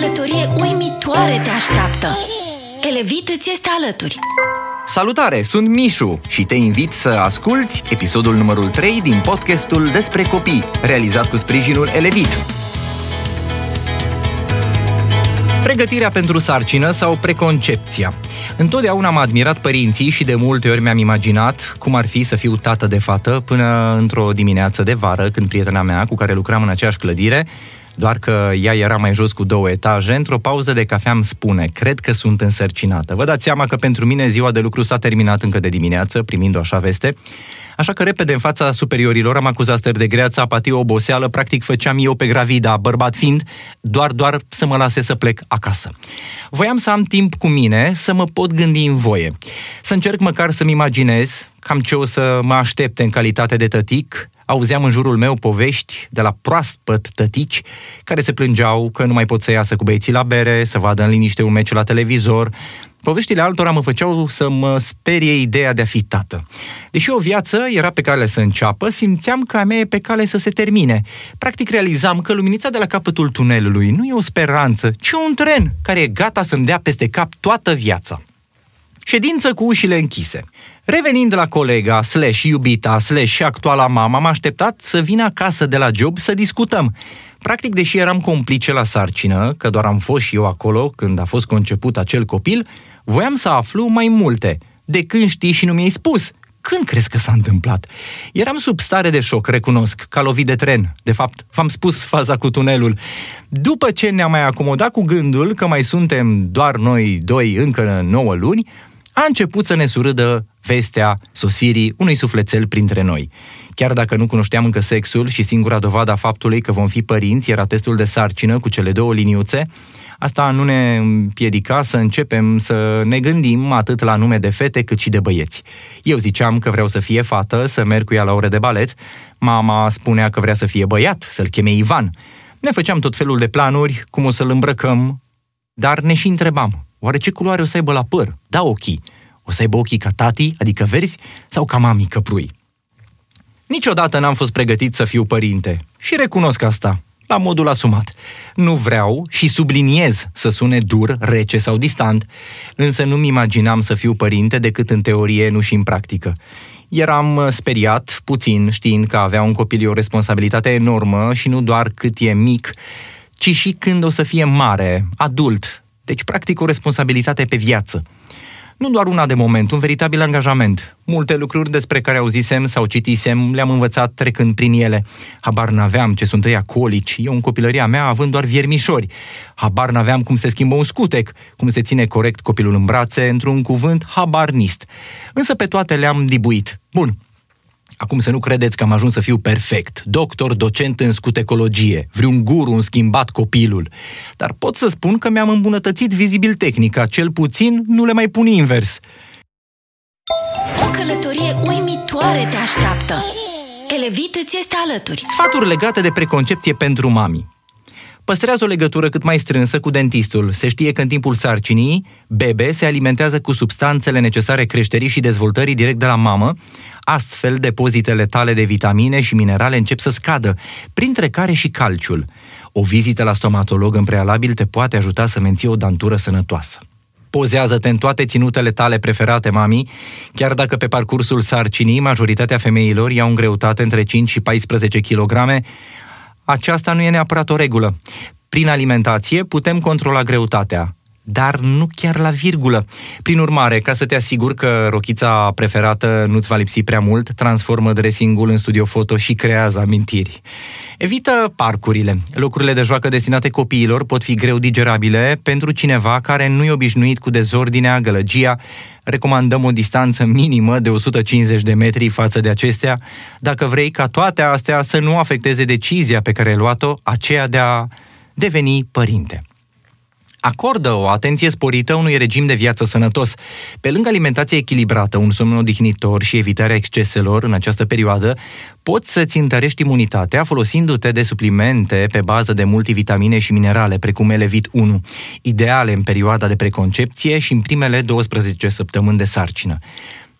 călătorie uimitoare te așteaptă. Elevit îți este alături. Salutare, sunt Mișu și te invit să asculți episodul numărul 3 din podcastul despre copii, realizat cu sprijinul Elevit. Pregătirea pentru sarcină sau preconcepția. Întotdeauna am admirat părinții și de multe ori mi-am imaginat cum ar fi să fiu tată de fată până într-o dimineață de vară, când prietena mea, cu care lucram în aceeași clădire, doar că ea era mai jos cu două etaje, într-o pauză de cafea îmi spune, cred că sunt însărcinată. Vă dați seama că pentru mine ziua de lucru s-a terminat încă de dimineață, primind o așa veste, Așa că repede în fața superiorilor am acuzat stări de greață, apatie, oboseală, practic făceam eu pe gravida, bărbat fiind, doar, doar să mă lase să plec acasă. Voiam să am timp cu mine, să mă pot gândi în voie, să încerc măcar să-mi imaginez cam ce o să mă aștepte în calitate de tătic, auzeam în jurul meu povești de la proaspăt tătici care se plângeau că nu mai pot să iasă cu băieții la bere, să vadă în liniște un meci la televizor. Poveștile altora mă făceau să mă sperie ideea de a fi tată. Deși o viață era pe cale să înceapă, simțeam că a mea e pe cale să se termine. Practic realizam că luminița de la capătul tunelului nu e o speranță, ci un tren care e gata să-mi dea peste cap toată viața. Ședință cu ușile închise. Revenind la colega, slash iubita, slash actuala mama, am așteptat să vină acasă de la job să discutăm. Practic, deși eram complice la sarcină, că doar am fost și eu acolo când a fost conceput acel copil, voiam să aflu mai multe. De când știi și nu mi-ai spus? Când crezi că s-a întâmplat? Eram sub stare de șoc, recunosc, ca lovit de tren. De fapt, v-am spus faza cu tunelul. După ce ne-am mai acomodat cu gândul că mai suntem doar noi doi încă 9 luni, a început să ne surâdă vestea sosirii unui sufletel printre noi. Chiar dacă nu cunoșteam încă sexul și singura dovadă a faptului că vom fi părinți era testul de sarcină cu cele două liniuțe, asta nu ne împiedica să începem să ne gândim atât la nume de fete cât și de băieți. Eu ziceam că vreau să fie fată, să merg cu ea la ore de balet, mama spunea că vrea să fie băiat, să-l cheme Ivan. Ne făceam tot felul de planuri, cum o să-l îmbrăcăm, dar ne și întrebam, Oare ce culoare o să aibă la păr? Da ochii. O să aibă ochii ca tati, adică verzi, sau ca mami căprui? Niciodată n-am fost pregătit să fiu părinte și recunosc asta, la modul asumat. Nu vreau și subliniez să sune dur, rece sau distant, însă nu-mi imaginam să fiu părinte decât în teorie, nu și în practică. Eram uh, speriat, puțin, știind că avea un copil o responsabilitate enormă și nu doar cât e mic, ci și când o să fie mare, adult, deci, practic, o responsabilitate pe viață. Nu doar una de moment, un veritabil angajament. Multe lucruri despre care auzisem sau citisem le-am învățat trecând prin ele. Habar n-aveam ce sunt ăia colici, eu în copilăria mea având doar viermișori. Habar n-aveam cum se schimbă un scutec, cum se ține corect copilul în brațe, într-un cuvânt habarnist. Însă pe toate le-am dibuit. Bun, Acum să nu credeți că am ajuns să fiu perfect, doctor, docent în scutecologie, vreun guru în schimbat copilul. Dar pot să spun că mi-am îmbunătățit vizibil tehnica, cel puțin nu le mai pun invers. O călătorie uimitoare te așteaptă. Elevit îți este alături. Sfaturi legate de preconcepție pentru mami. Păstrează o legătură cât mai strânsă cu dentistul. Se știe că în timpul sarcinii, bebe se alimentează cu substanțele necesare creșterii și dezvoltării direct de la mamă, astfel depozitele tale de vitamine și minerale încep să scadă, printre care și calciul. O vizită la stomatolog în prealabil te poate ajuta să menții o dantură sănătoasă. Pozează-te în toate ținutele tale preferate, mami, chiar dacă pe parcursul sarcinii majoritatea femeilor iau în greutate între 5 și 14 kg, aceasta nu e neapărat o regulă. Prin alimentație putem controla greutatea, dar nu chiar la virgulă. Prin urmare, ca să te asiguri că rochița preferată nu-ți va lipsi prea mult, transformă dressingul în studio foto și creează amintiri. Evită parcurile. Locurile de joacă destinate copiilor pot fi greu digerabile pentru cineva care nu e obișnuit cu dezordinea, gălăgia. Recomandăm o distanță minimă de 150 de metri față de acestea, dacă vrei ca toate astea să nu afecteze decizia pe care ai luat-o, aceea de a deveni părinte acordă o atenție sporită unui regim de viață sănătos. Pe lângă alimentație echilibrată, un somn odihnitor și evitarea exceselor în această perioadă, poți să-ți întărești imunitatea folosindu-te de suplimente pe bază de multivitamine și minerale, precum Elevit 1, ideale în perioada de preconcepție și în primele 12 săptămâni de sarcină.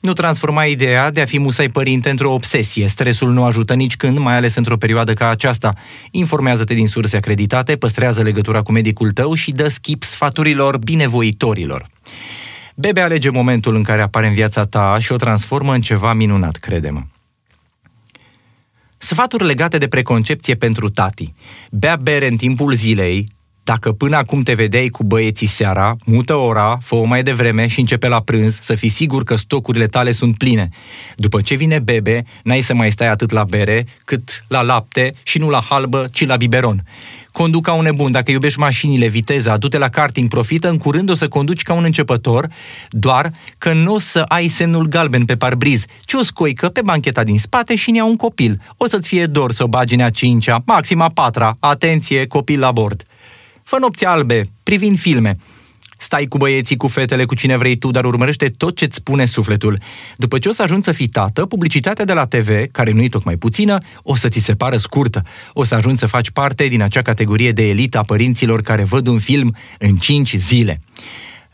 Nu transforma ideea de a fi musai părinte într-o obsesie. Stresul nu ajută nici când, mai ales într-o perioadă ca aceasta. Informează-te din surse acreditate, păstrează legătura cu medicul tău și dă skip sfaturilor binevoitorilor. Bebe alege momentul în care apare în viața ta și o transformă în ceva minunat, crede-mă. Sfaturi legate de preconcepție pentru tati. Bea bere în timpul zilei, dacă până acum te vedeai cu băieții seara, mută ora, fă mai devreme și începe la prânz să fii sigur că stocurile tale sunt pline. După ce vine bebe, n-ai să mai stai atât la bere, cât la lapte și nu la halbă, ci la biberon. Conduc ca un nebun, dacă iubești mașinile, viteza, du-te la karting, profită, în curând o să conduci ca un începător, doar că nu o să ai semnul galben pe parbriz, ci o scoică pe bancheta din spate și ne un copil. O să-ți fie dor să o bagi în a cincea, maxima patra, atenție, copil la bord. Fă nopți albe, privind filme. Stai cu băieții, cu fetele, cu cine vrei tu, dar urmărește tot ce-ți spune sufletul. După ce o să ajungi să fii tată, publicitatea de la TV, care nu e tocmai puțină, o să ți se pară scurtă. O să ajungi să faci parte din acea categorie de elită a părinților care văd un film în 5 zile.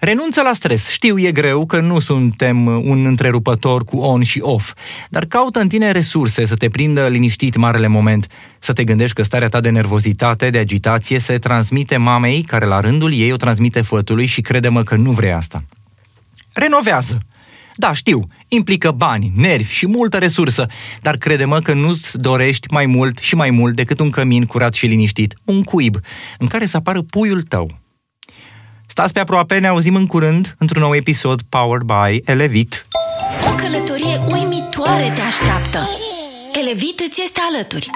Renunță la stres. Știu, e greu că nu suntem un întrerupător cu on și off, dar caută în tine resurse să te prindă liniștit marele moment, să te gândești că starea ta de nervozitate, de agitație se transmite mamei, care la rândul ei o transmite fătului și crede-mă că nu vrei asta. Renovează! Da, știu, implică bani, nervi și multă resursă, dar crede-mă că nu-ți dorești mai mult și mai mult decât un cămin curat și liniștit, un cuib, în care să apară puiul tău, Stați pe aproape, ne auzim în curând într-un nou episod Powered by Elevit. O călătorie uimitoare te așteaptă. Elevit îți este alături.